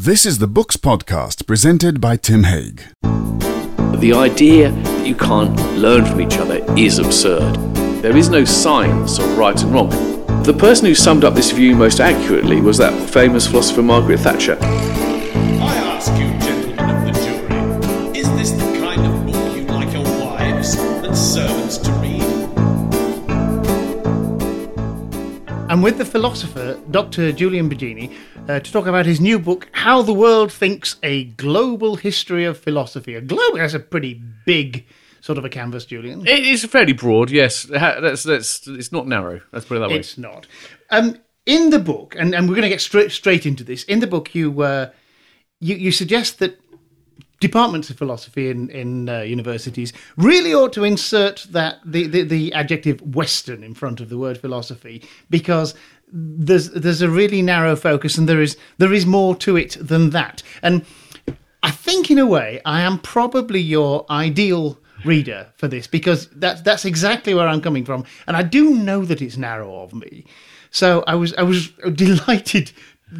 This is the Books Podcast presented by Tim Haig. The idea that you can't learn from each other is absurd. There is no science of right and wrong. The person who summed up this view most accurately was that famous philosopher Margaret Thatcher. I ask you, gentlemen of the jury, is this the kind of book you'd like your wives and servants to read? I'm with the philosopher, Dr. Julian Baggini, uh, to talk about his new book, How the World Thinks A Global History of Philosophy. A global, that's a pretty big sort of a canvas, Julian. It is fairly broad, yes. That's, that's, it's not narrow. Let's put it that way. It's not. Um, in the book, and, and we're going to get straight straight into this. In the book, you uh, you, you suggest that departments of philosophy in in uh, universities really ought to insert that the, the the adjective Western in front of the word philosophy because there's there's a really narrow focus and there is there is more to it than that. And I think in a way I am probably your ideal reader for this because that's that's exactly where I'm coming from, and I do know that it's narrow of me. So I was I was delighted,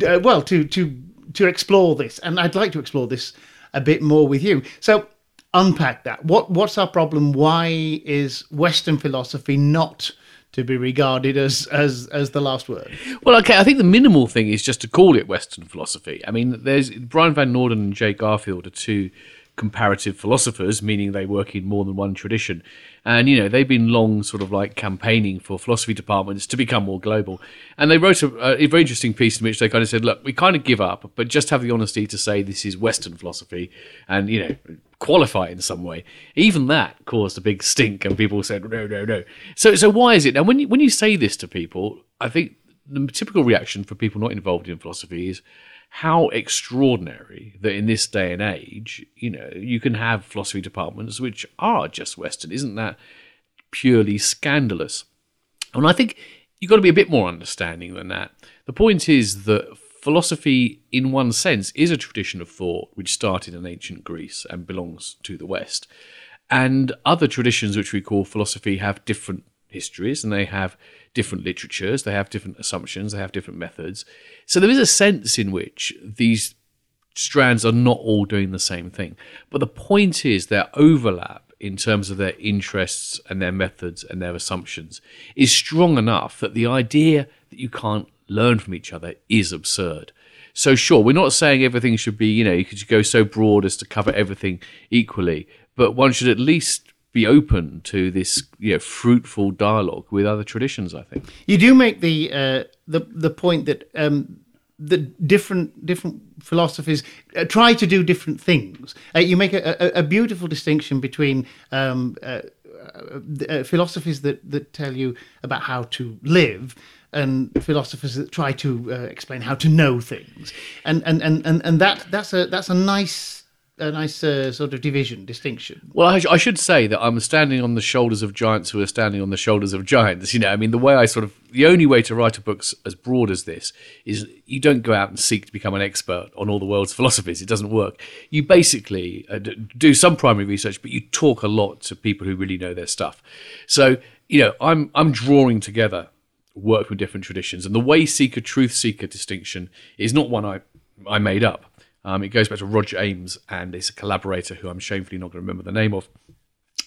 uh, well, to to to explore this, and I'd like to explore this a bit more with you. So unpack that. What what's our problem? Why is Western philosophy not to be regarded as as as the last word? Well, okay, I think the minimal thing is just to call it Western philosophy. I mean, there's Brian Van Norden and Jay Garfield are two comparative philosophers, meaning they work in more than one tradition. And, you know, they've been long sort of like campaigning for philosophy departments to become more global. And they wrote a, a very interesting piece in which they kind of said, look, we kind of give up, but just have the honesty to say this is Western philosophy and, you know, qualify in some way. Even that caused a big stink and people said, no, no, no. So, so why is it? Now, when you, when you say this to people, I think the typical reaction for people not involved in philosophy is, how extraordinary that in this day and age, you know, you can have philosophy departments which are just Western. Isn't that purely scandalous? And I think you've got to be a bit more understanding than that. The point is that philosophy, in one sense, is a tradition of thought which started in ancient Greece and belongs to the West. And other traditions which we call philosophy have different histories and they have different literatures, they have different assumptions, they have different methods. So there is a sense in which these strands are not all doing the same thing. But the point is their overlap in terms of their interests and their methods and their assumptions is strong enough that the idea that you can't learn from each other is absurd. So sure, we're not saying everything should be, you know, you could go so broad as to cover everything equally, but one should at least be open to this you know, fruitful dialogue with other traditions. I think you do make the uh, the the point that um, the different different philosophies uh, try to do different things. Uh, you make a, a, a, beautiful distinction between um, uh, uh, philosophies that that tell you about how to live and philosophers that try to uh, explain how to know things and and, and and and that that's a that's a nice a nice uh, sort of division, distinction. Well, I, I, should say that I'm standing on the shoulders of giants who are standing on the shoulders of giants. You know, I mean, the way I sort of, the only way to write a book as broad as this is you don't go out and seek to become an expert on all the world's philosophies. It doesn't work. You basically uh, do some primary research, but you talk a lot to people who really know their stuff. So, you know, I'm, I'm drawing together work with different traditions. And the way seeker, truth seeker distinction is not one I, I made up. Um, it goes back to Roger Ames, and it's a collaborator who I'm shamefully not going to remember the name of.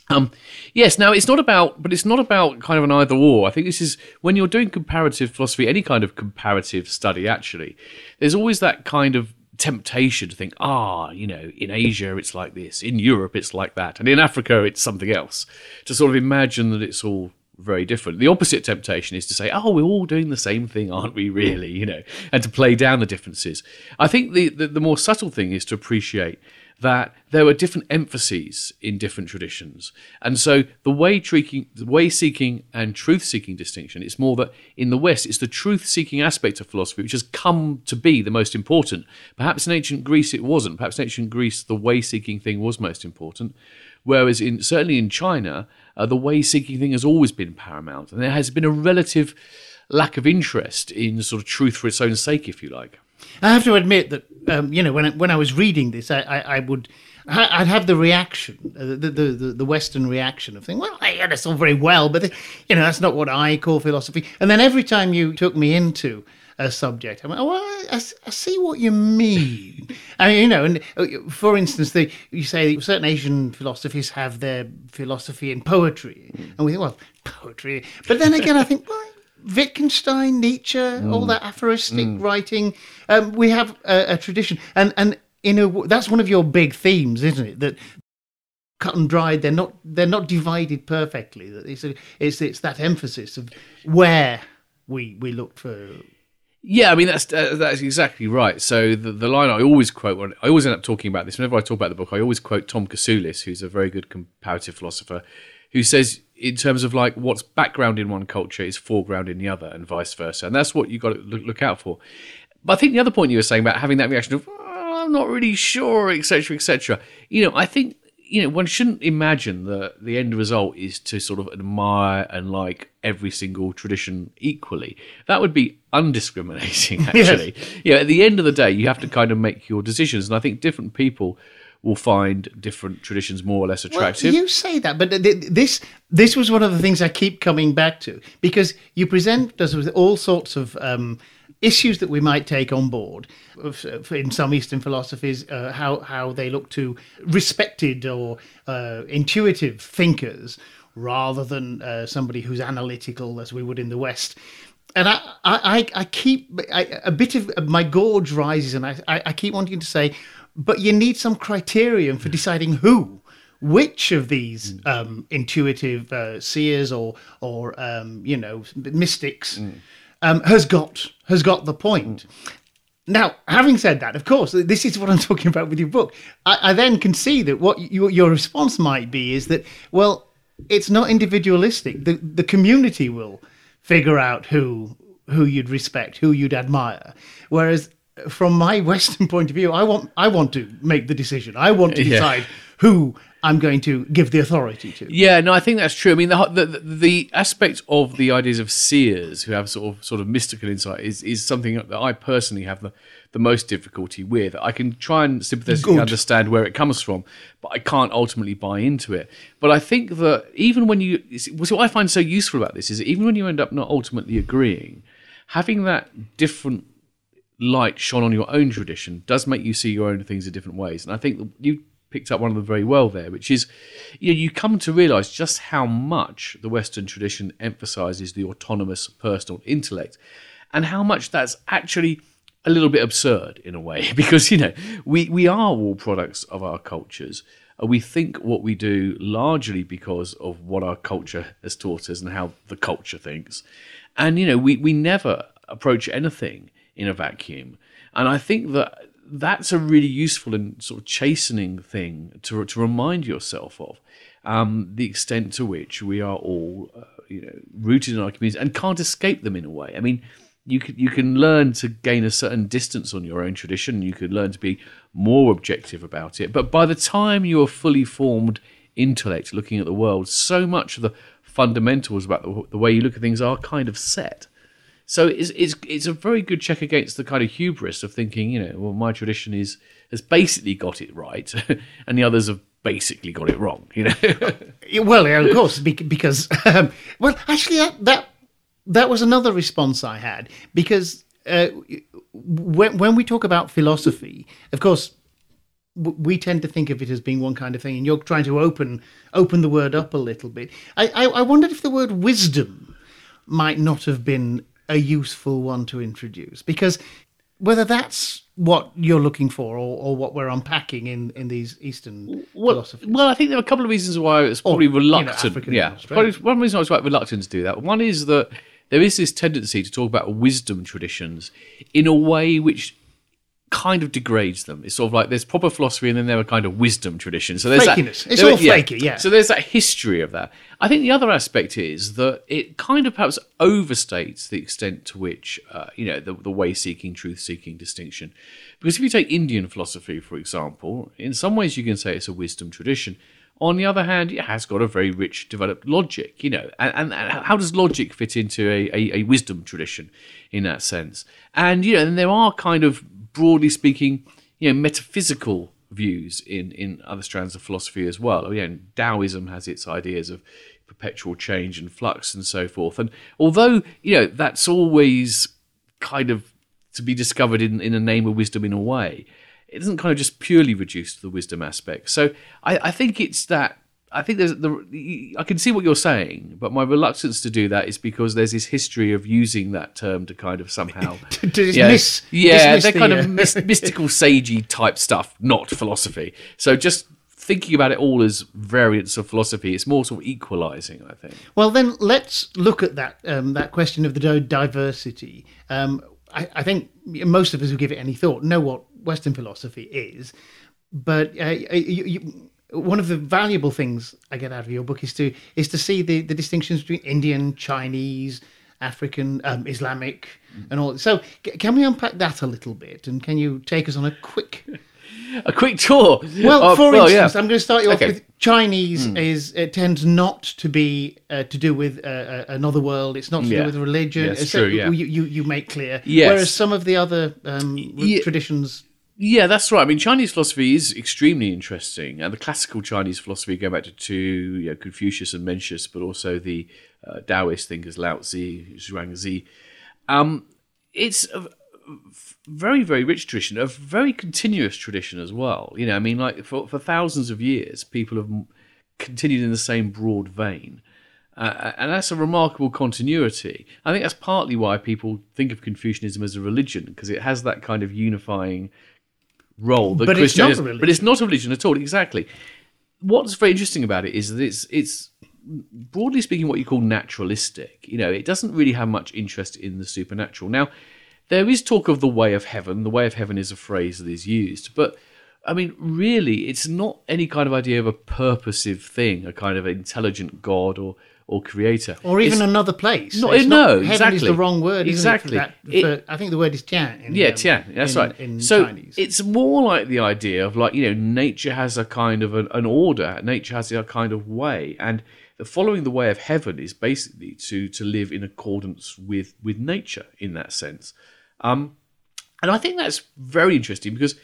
Um, yes, now it's not about, but it's not about kind of an either or. I think this is when you're doing comparative philosophy, any kind of comparative study, actually, there's always that kind of temptation to think, ah, you know, in Asia it's like this, in Europe it's like that, and in Africa it's something else. To sort of imagine that it's all very different. The opposite temptation is to say, "Oh, we're all doing the same thing, aren't we? Really?" You know, and to play down the differences. I think the the, the more subtle thing is to appreciate that there were different emphases in different traditions, and so the way seeking, the way seeking, and truth seeking distinction. It's more that in the West, it's the truth seeking aspect of philosophy which has come to be the most important. Perhaps in ancient Greece it wasn't. Perhaps in ancient Greece the way seeking thing was most important. Whereas in certainly in China, uh, the way seeking thing has always been paramount, and there has been a relative lack of interest in sort of truth for its own sake, if you like. I have to admit that um, you know when I, when I was reading this, I, I, I would I'd have the reaction, uh, the, the, the, the Western reaction of thinking, well, yeah, that's all very well, but you know that's not what I call philosophy. And then every time you took me into a subject. I went, oh, well, I, I- I see what you mean. and you know, and uh, for instance, the, you say certain Asian philosophies have their philosophy in poetry, and we think, well, poetry. But then again, I think, well, Wittgenstein, Nietzsche, all that aphoristic writing. Um, we have a, a tradition, and and in a that's one of your big themes, isn't it? That cut and dried, they're not they're not divided perfectly. That it's a, it's it's that emphasis of where we we look for. Yeah, I mean that's uh, that's exactly right. So the, the line I always quote when I always end up talking about this whenever I talk about the book, I always quote Tom Kasulis, who's a very good comparative philosopher, who says in terms of like what's background in one culture is foreground in the other, and vice versa, and that's what you got to look, out for. But I think the other point you were saying about having that reaction of "Oh, I'm not really sure, etc., etc. You know, I think you know one shouldn't imagine that the end result is to sort of admire and like every single tradition equally. That would be undiscriminating, actually. Yeah, at the end of the day, you have to kind of make your decisions, and I think different people will find different traditions more or less Well, attractive. you say that, but th- th- this this was one of the things I keep coming back to because you present us with all sorts of um, issues that we might take on board in some Eastern philosophies, uh, how how they look to respected or uh, intuitive thinkers rather than uh, somebody who's analytical as we would in the West. And I, I, I- keep I, a bit of my gorge rises, and I, I keep wanting to say, but you need some criterion for deciding who, which of these um, intuitive uh, seers or or um, you know mystics um, has got has got the point. Now, having said that, of course, this is what I'm talking about with your book. I, I then can see that what you, your response might be is that, well, it's not individualistic. The the community will figure out who who you'd respect, who you'd admire. Whereas from my Western point of view, I want I want to make the decision. I want to Yeah. decide who I'm going to give the authority to. Yeah, no, I think that's true. I mean, the, the the aspect of the ideas of seers who have sort of sort of mystical insight is is something that I personally have the, the most difficulty with. I can try and sympathetically Good. understand where it comes from, but I can't ultimately buy into it. But I think that even when you, what I find so useful about this is that even when you end up not ultimately agreeing, having that different light shone on your own tradition does make you see your own things in different ways. And I think you picked up one of them very well there, which is you know, you come to realize just how much the Western tradition emphasizes the autonomous personal intellect and how much that's actually a little bit absurd in a way. Because you know we we are all products of our cultures. And we think what we do largely because of what our culture has taught us and how the culture thinks. And you know we we never approach anything in a vacuum and i think that that's a really useful and sort of chastening thing to to remind yourself of um, the extent to which we are all uh, you know rooted in our communities and can't escape them in a way i mean you can you can learn to gain a certain distance on your own tradition. You can learn to be more objective about it. But by the time you're fully formed intellect looking at the world, so much of the fundamentals about the, the way you look at things are kind of set. So it's, it's it's a very good check against the kind of hubris of thinking, you know, well, my tradition is has basically got it right, and the others have basically got it wrong. You know, Well, yeah, of course, because um, well, actually, that, that that was another response I had because uh, when when we talk about philosophy, of course, we tend to think of it as being one kind of thing, and you're trying to open open the word up a little bit. I I, I wondered if the word wisdom might not have been a useful one to introduce because whether that's what you're looking for or, or what we're unpacking in, in these Eastern Well, philosophies. well, I think there are a couple of reasons why I was probably you know, reluctant. Yeah, probably one reason I was quite reluctant to do that. One is that there is this tendency to talk about wisdom traditions in a way which kind of degrades them. It's sort of like there's proper philosophy and then there are kind of wisdom traditions. So there's Fakiness. that. It's there- all fakey, yeah. So there's that history of that. I think the other aspect is that it kind of perhaps overstates the extent to which uh, you know the, the way-seeking, truth-seeking distinction. Because if you take Indian philosophy, for example, in some ways you can say it's a wisdom tradition. On the other hand, it has got a very rich, developed logic, you know. And, and, and how does logic fit into a, a, a wisdom tradition in that sense? And, you know, and there are kind of, broadly speaking, you know, metaphysical views in, in other strands of philosophy as well. You Taoism has its ideas of perpetual change and flux and so forth. And although, you know, that's always kind of to be discovered in, in the name of wisdom in a way. It doesn't kind of just purely reduce to the wisdom aspect. So I, I think it's that. I think there's the. I can see what you're saying, but my reluctance to do that is because there's this history of using that term to kind of somehow To dismiss- yeah, dismiss they're the, kind uh, of mystical, sagey type stuff, not philosophy. So just thinking about it all as variants of philosophy, it's more sort of equalising. I think. Well, then let's look at that um, that question of the diversity. Um, I, I think most of us who give it any thought know what Western philosophy is, but uh, you, you, one of the valuable things I get out of your book is to is to see the, the distinctions between Indian, Chinese, African, um, Islamic, and all. So, c- can we unpack that a little bit, and can you take us on a quick? A quick tour. Well, Uh, for yeah. instance, I'm going to start you off Okay. Hmm. with Chinese. Is it tends not to be uh, to do with uh, uh, another world. It's not to Yeah. do with religion. Yes, true, yeah. You, you you make clear. Yes. Whereas some of the other um, Yeah. traditions. Yeah, that's right. I mean, Chinese philosophy is extremely interesting, and the classical Chinese philosophy, going back to, you know, Confucius and Mencius, but also the uh, Taoist thinkers Lao Tzu, Zhuangzi. Um, it's a very, very rich tradition, a very continuous tradition as well. You know, I mean, like for, for thousands of years, people have continued in the same broad vein. Uh, and that's a remarkable continuity. I think that's partly why people think of Confucianism as a religion, because it has that kind of unifying role that But it's not But it's not a religion at all. Exactly. What's very interesting about it is that it's it's broadly speaking what you call naturalistic. You know, it doesn't really have much interest in the supernatural. Now, there is talk of the way of heaven. The way of heaven is a phrase that is used, but I mean, really, it's not any kind of idea of a purposive thing, a kind of intelligent God or or creator, Or even It's- another place. No, It's no, heaven exactly. is the wrong word. it, Exactly. that- It- I think the word is tian. In, Yeah, um, tian. That's in- right. In so Chinese. it's more like the idea of like you know nature has a kind of an, an order. Nature has a kind of way, and the following the way of heaven is basically to to live in accordance with with nature in that sense. Um, and I think that's very interesting because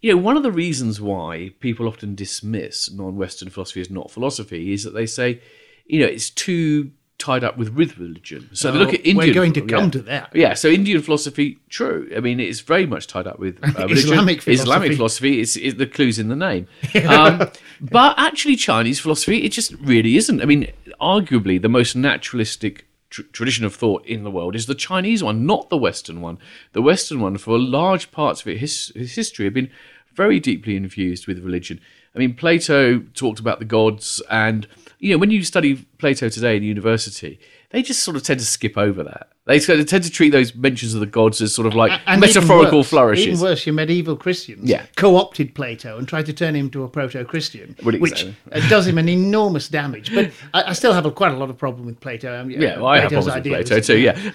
you know one of the reasons why people often dismiss non-Western philosophy as not philosophy is that they say you know it's too tied up with with religion. So they look at Indian. we're going to yeah. come to that. Yeah, so Indian philosophy, true. I mean, it's very much tied up with uh, religion. Islamic philosophy. Islamic philosophy is, is the clues in the name. Um, but actually, Chinese philosophy, it just really isn't. I mean, arguably, the most naturalistic tr- tradition of thought in the world is the Chinese one, not the Western one. The Western one, for large parts of its his history, have been very deeply infused with religion. I mean, Plato talked about the gods, and you know, when you study Plato today in university, they just sort of tend to skip over that. They tend to treat those mentions of the gods as sort of like And metaphorical even worse, flourishes. Even worse, your medieval Christians Yeah. co-opted Plato and tried to turn him into a proto-Christian, Well, which exactly. uh, does him an enormous damage. But I, I still have a, quite a lot of problem with Plato. Um, Yeah, well, I have problems with. Plato too. Yeah,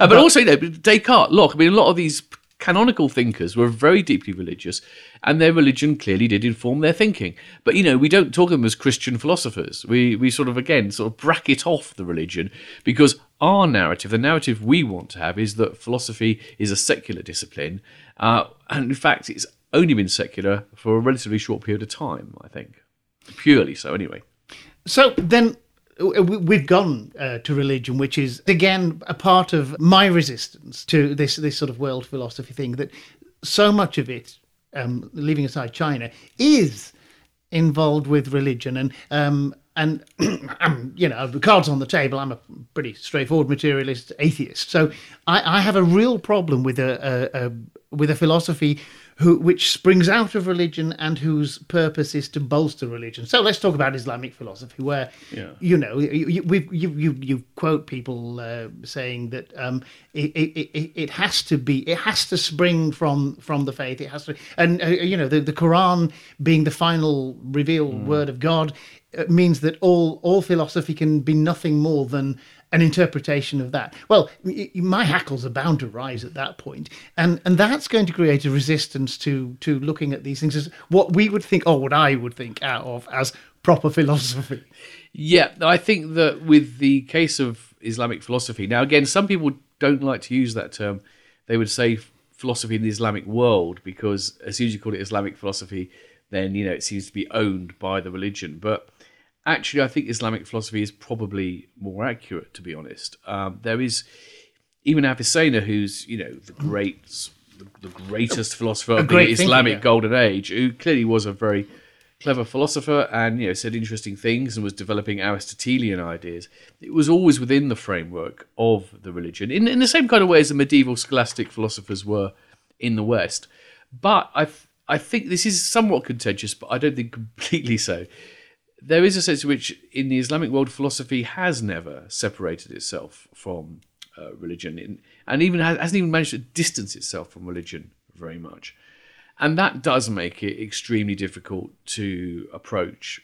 Uh, but also you know Descartes, Locke. I mean, a lot of these canonical thinkers were very deeply religious, and their religion clearly did inform their thinking. But you know, we don't talk of them as Christian philosophers. We we sort of again sort of bracket off the religion because our narrative, the narrative we want to have, is that philosophy is a secular discipline, uh, and in fact, it's only been secular for a relatively short period of time. I think, purely so. Anyway. So then we've gone uh, to religion, which is again a part of my resistance to this this sort of world philosophy thing. That so much of it, um, leaving aside China, is involved with religion and um, and I'm you know the cards on the table. I'm a pretty straightforward materialist atheist, so I, I have a real problem with a, a, a with a philosophy who which springs out of religion and whose purpose is to bolster religion. So let's talk about Islamic philosophy, where Yeah. you know you you, we- you, you, you quote people uh, saying that um, it, it, it, it has to be it has to spring from from the faith. It has to, and uh, you know the, the Quran being the final revealed word of God uh, means that all all philosophy can be nothing more than an interpretation of that. Well, my hackles are bound to rise at that point, and and that's going to create a resistance to to looking at these things as what we would think, or what I would think out of as proper philosophy. Yeah, I think that with the case of Islamic philosophy, now again, some people don't like to use that term. They would say philosophy in the Islamic world because as soon as you call it Islamic philosophy, then you know it seems to be owned by the religion. But actually, I think Islamic philosophy is probably more accurate. To be honest, um, there is even Avicenna, who's you know the great, the, the greatest philosopher of the thinker, Islamic yeah. Golden Age, who clearly was a very clever philosopher and you know said interesting things and was developing Aristotelian ideas. It was always within the framework of the religion, in in the same kind of way as the medieval scholastic philosophers were in the West. But I I think this is somewhat contentious, but I don't think completely so. There is a sense in which, in the Islamic world, philosophy has never separated itself from uh, religion, and even has, hasn't even managed to distance itself from religion very much. And that does make it extremely difficult to approach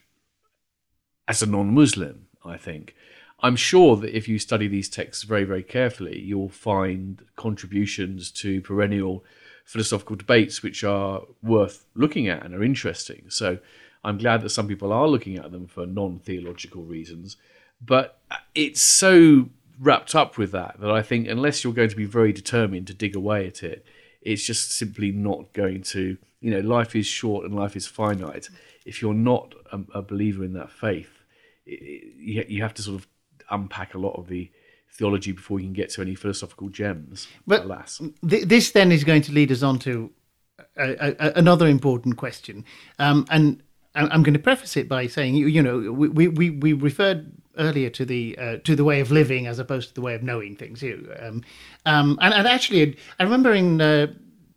as a non-Muslim. I think. I'm sure that if you study these texts very, very carefully, you'll find contributions to perennial philosophical debates which are worth looking at and are interesting. So I'm glad that some people are looking at them for non theological reasons. But it's so wrapped up with that that I think unless you're going to be very determined to dig away at it, it's just simply not going to, you know, life is short and life is finite. If you're not a, a believer in that faith, it, it, you, you have to sort of unpack a lot of the theology before you can get to any philosophical gems. But alas, th- this then is going to lead us on to a, a, another important question, um, and I'm going to preface it by saying, you, you know, we, we, we referred earlier to the uh, to the way of living as opposed to the way of knowing things. You, um, um, and, and actually, I remember in uh,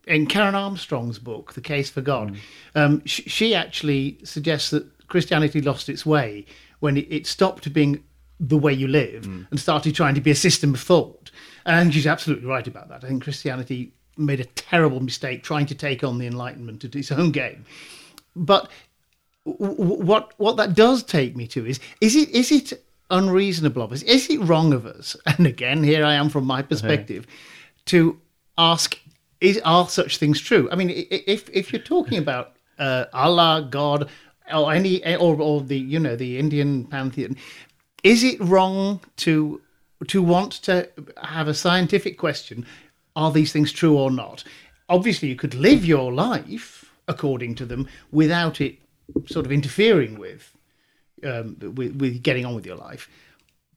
in Karen Armstrong's book, The Case for God, um, she, she actually suggests that Christianity lost its way when it, it stopped being the way you live and started trying to be a system of thought. And she's absolutely right about that. I think Christianity made a terrible mistake trying to take on the Enlightenment at its own game. But what what that does take me to is is it is it unreasonable of us? Is it wrong of us? And again, here I am from my perspective to ask: Is are such things true? I mean, if if you're talking about uh, Allah, God, or any or, or the you know the Indian pantheon, is it wrong to to want to have a scientific question? Are these things true or not? Obviously, you could live your life according to them without it sort of interfering with um, with, with getting on with your life.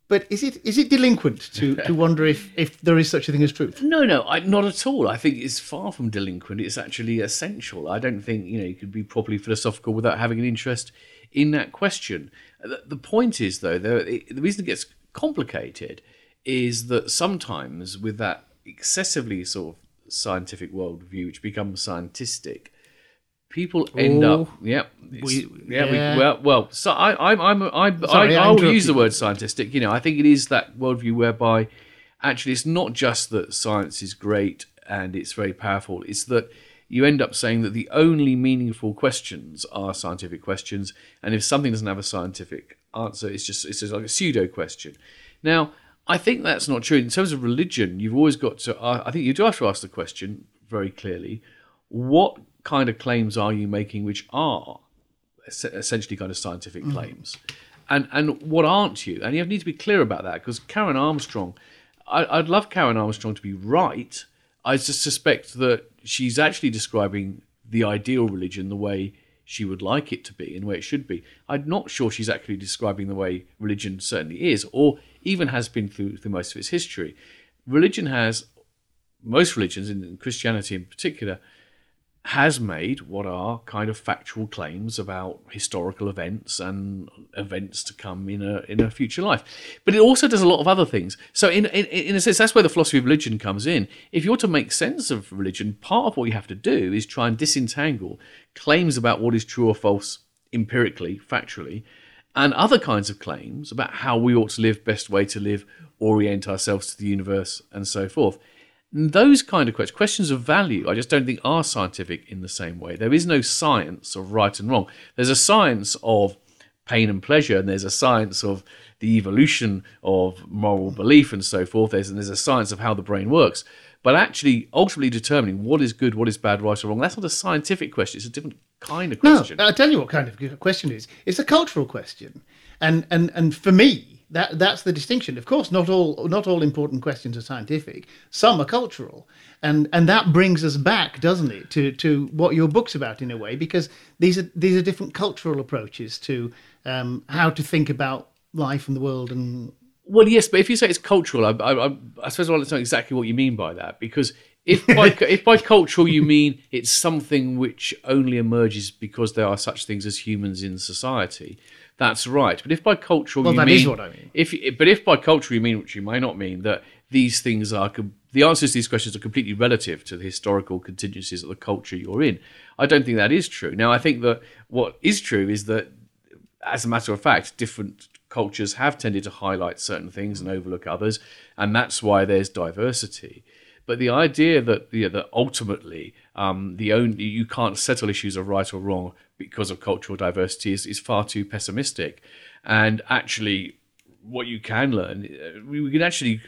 But is it is it delinquent to, to wonder if, if there is such a thing as truth? No, no, I, not at all. I think it's far from delinquent. It's actually essential. I don't think you know you could be properly philosophical without having an interest in that question. The, the point is, though, the, the reason it gets complicated is that sometimes with that excessively sort of scientific worldview, which becomes scientistic, people end Oh, up. Yep. we- yeah. yeah. We, well, well. So I, I'm. I'm. I. Sorry, I, I I will use the word scientific. You know, I think it is that worldview whereby actually it's not just that science is great and it's very powerful. It's that you end up saying that the only meaningful questions are scientific questions, and if something doesn't have a scientific answer, it's just it's just like a pseudo question. Now, I think that's not true in terms of religion. You've always got to. Uh, I think you do have to ask the question very clearly: What kind of claims are you making, which are essentially kind of scientific mm-hmm. claims, and and what aren't you? And you need to be clear about that because Karen Armstrong, I, I'd love Karen Armstrong to be right. I just suspect that she's actually describing the ideal religion the way she would like it to be and the way it should be. I'm not sure she's actually describing the way religion certainly is, or even has been through, through most of its history. Religion has, most religions, in Christianity in particular, has made what are kind of factual claims about historical events and events to come in a in a future life. But it also does a lot of other things. So in in, in a sense, that's where the philosophy of religion comes in. If you're to make sense of religion, part of what you have to do is try and disentangle claims about what is true or false empirically, factually, and other kinds of claims about how we ought to live, best way to live, orient ourselves to the universe, and so forth those kind of questions, questions of value, I just don't think are scientific in the same way. There is no science of right and wrong. There's a science of pain and pleasure, and there's a science of the evolution of moral belief and so forth. There's, and there's a science of how the brain works. But actually, ultimately determining what is good, what is bad, right or wrong, that's not a scientific question. It's a different kind of question. No. I'll tell you what kind of question it is. It's a cultural question, and and and for me, that that's the distinction. Of course, not all not all important questions are scientific. Some are cultural, and and that brings us back, doesn't it, to to what your book's about in a way, because these are these are different cultural approaches to um, how to think about life and the world and Well, yes, but if you say it's cultural, I, I, I, I suppose I want to know exactly what you mean by that. Because if by, if by cultural you mean it's something which only emerges because there are such things as humans in society, that's right. But if by cultural Well, you that mean is what I mean. if but if by cultural you mean which you may not mean that these things are the answers to these questions are completely relative to the historical contingencies of the culture you're in. I don't think that is true. Now, I think that what is true is that, as a matter of fact, different cultures have tended to highlight certain things and overlook others, and that's why there's diversity. But the idea that you know, that ultimately um, the only you can't settle issues of right or wrong because of cultural diversity is, is far too pessimistic. And actually, what you can learn, uh, we, we can actually,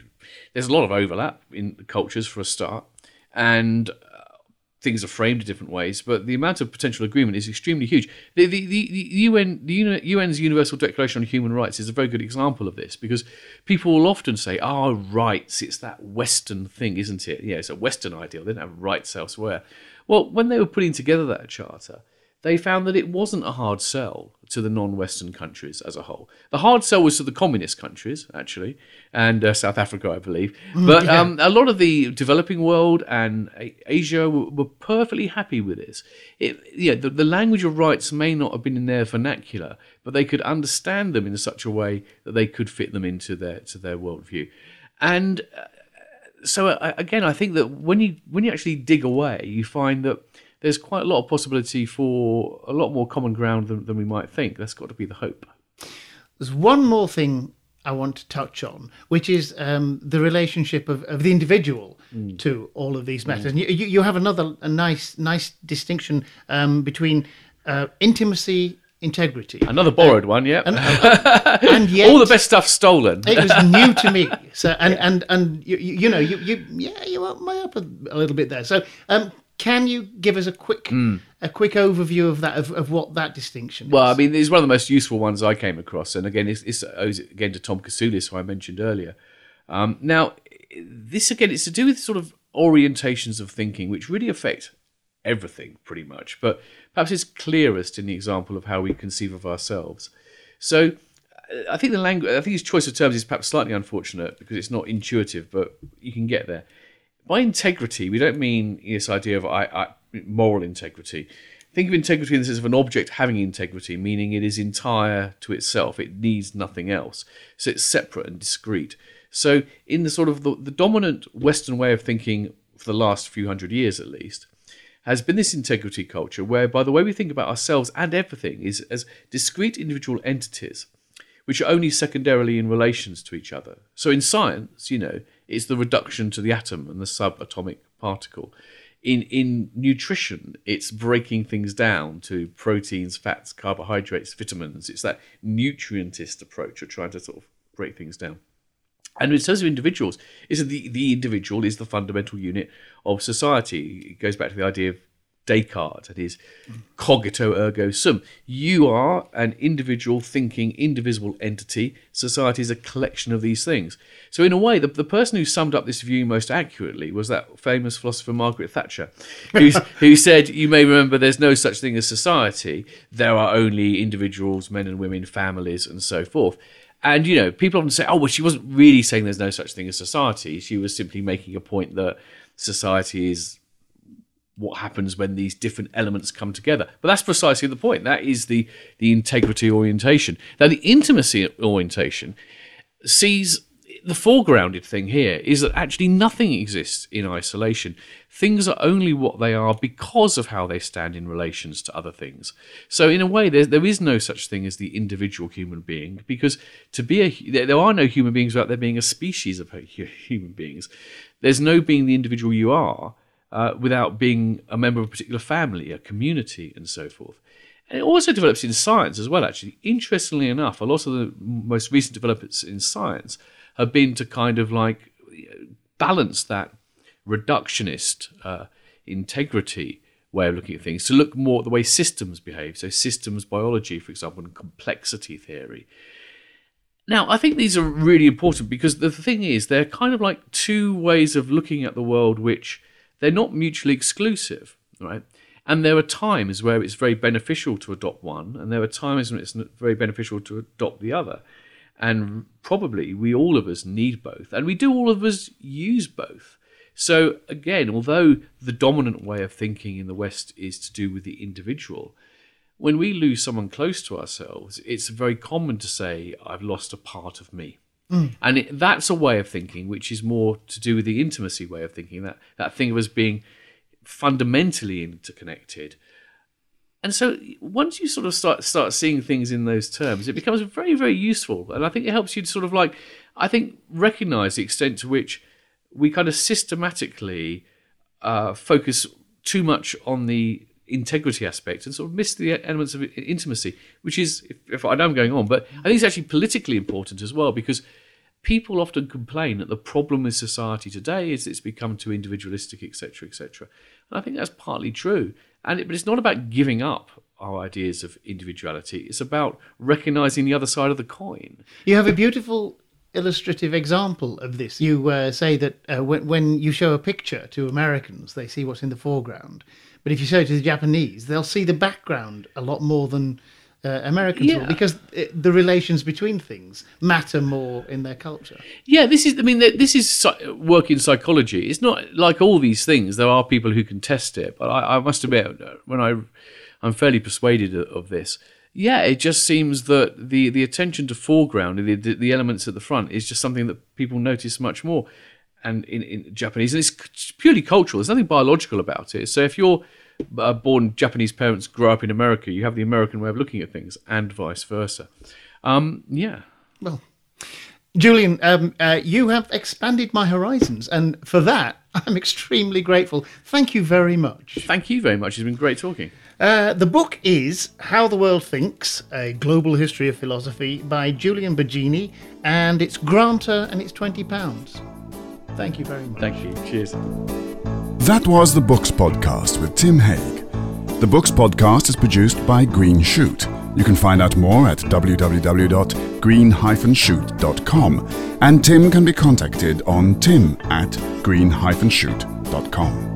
there's a lot of overlap in cultures for a start, and things are framed in different ways, but the amount of potential agreement is extremely huge. The, the, the, the UN, the UN's Universal Declaration on Human Rights is a very good example of this because people will often say, "Oh, rights, it's that Western thing, isn't it? Yeah, it's a Western ideal. They don't have rights elsewhere." Well, when they were putting together that charter, they found that it wasn't a hard sell to the non-Western countries as a whole. The hard sell was to the communist countries, actually, and uh, South Africa, I believe. But um, a lot of the developing world and Asia were, were perfectly happy with this. It, yeah, the, the language of rights may not have been in their vernacular, but they could understand them in such a way that they could fit them into their to their worldview. And so uh, again, I think that when you when you actually dig away, you find that there's quite a lot of possibility for a lot more common ground than, than we might think. That's got to be the hope. There's one more thing I want to touch on, which is um, the relationship of, of the individual Mm. to all of these matters. And you, you have another a nice nice distinction um, between uh, intimacy, integrity, Another borrowed one, yeah. and, and yet All the best stuff stolen. it was new to me. So and and and you, you you know you you yeah you up my up a, a little bit there. So um, can you give us a quick a quick overview of that of, of what that distinction? Hmm. Well. I mean, it's one of the most useful ones I came across, and again, it's, it's owes it again to Tom Kasulis, who I mentioned earlier. Um, now, this again, it's to do with sort of orientations of thinking, which really affect everything pretty much, but perhaps it's clearest in the example of how we conceive of ourselves. So, uh, I think the language, I think his choice of terms is perhaps slightly unfortunate because it's not intuitive, but you can get there. By integrity, we don't mean this idea of I, I, moral integrity. Think of integrity in the sense of an object having integrity, meaning it is entire to itself. It needs nothing else. So it's separate and discrete. So in the sort of the, the dominant Western way of thinking for the last few hundred years at least, has been this integrity culture whereby the way we think about ourselves and everything is as discrete individual entities which are only secondarily in relations to each other. So in science, you know, it's the reduction to the atom and the subatomic particle. In in nutrition, it's breaking things down to proteins, fats, carbohydrates, vitamins. It's that nutrientist approach of trying to sort of break things down. And in terms of individuals, is the, the individual is the fundamental unit of society. It goes back to the idea of Descartes and his cogito ergo sum. You are an individual thinking, indivisible entity. Society is a collection of these things. So, in a way, the, the person who summed up this view most accurately was that famous philosopher Margaret Thatcher, who's, who said, You may remember there's no such thing as society, there are only individuals, men and women, families, and so forth. And, you know, people often say, Oh, well, she wasn't really saying there's no such thing as society. She was simply making a point that society is what happens when these different elements come together. But that's precisely the point. That is the the integrity orientation. Now the intimacy orientation sees the foregrounded thing here is that actually nothing exists in isolation. Things are only what they are because of how they stand in relations to other things. So, in a way, there, there is no such thing as the individual human being because to be a there there are no human beings without there being a species of human beings. There's no being the individual you are uh, without being a member of a particular family, a community, and so forth. And it also develops in science as well, actually. Interestingly enough, a lot of the most recent developments in science have been to kind of like balance that reductionist uh, integrity way of looking at things to look more at the way systems behave. So, systems biology, for example, and complexity theory. Now, I think these are really important because the thing is, they're kind of like two ways of looking at the world which they're not mutually exclusive, right? And there are times where it's very beneficial to adopt one, and there are times when it's very beneficial to adopt the other. And probably we all of us need both, and we do all of us use both. So, again, although the dominant way of thinking in the West is to do with the individual, when we lose someone close to ourselves, it's very common to say, I've lost a part of me. And it, that's a way of thinking which is more to do with the intimacy way of thinking, that, that thing of us being fundamentally interconnected. And so once you sort of start start seeing things in those terms, it becomes very, very useful. And I think it helps you to sort of like, I think, recognize the extent to which we kind of systematically uh, focus too much on the integrity aspect and sort of miss the elements of intimacy, which is, if, if I know I'm going on, but I think it's actually politically important as well because people often complain that the problem with society today is it's become too individualistic, etc., etc. And I think that's partly true. And it, but it's not about giving up our ideas of individuality. It's about recognizing the other side of the coin. You have a beautiful illustrative example of this. You uh, say that uh, when, when you show a picture to Americans, they see what's in the foreground. But if you show it to the Japanese, they'll see the background a lot more than uh, Americans will because it, the relations between things matter more in their culture. Yeah, this is. I mean, this is work in psychology. It's not like all these things. There are people who can test it, but I, I must admit, uh, when I, I'm fairly persuaded of, of this. Yeah, it just seems that the the attention to foreground, the, the the elements at the front, is just something that people notice much more. And in, in Japanese, and it's purely cultural. There's nothing biological about it. So if you're uh, born Japanese parents, grow up in America, you have the American way of looking at things, and vice versa. Um, yeah. Well, Julian, um, uh, you have expanded my horizons, and for that, I'm extremely grateful. Thank you very much. Thank you very much. It's been great talking. Uh, the book is How the World Thinks A Global History of Philosophy by Julian Baggini, and it's Granta, and it's £20. Thank you very much. Thank you. Cheers. That was the Books Podcast with Tim Haig. The Books Podcast is produced by Green Shoot. You can find out more at www.green-shoot.com and Tim can be contacted on tim at green-shoot.com.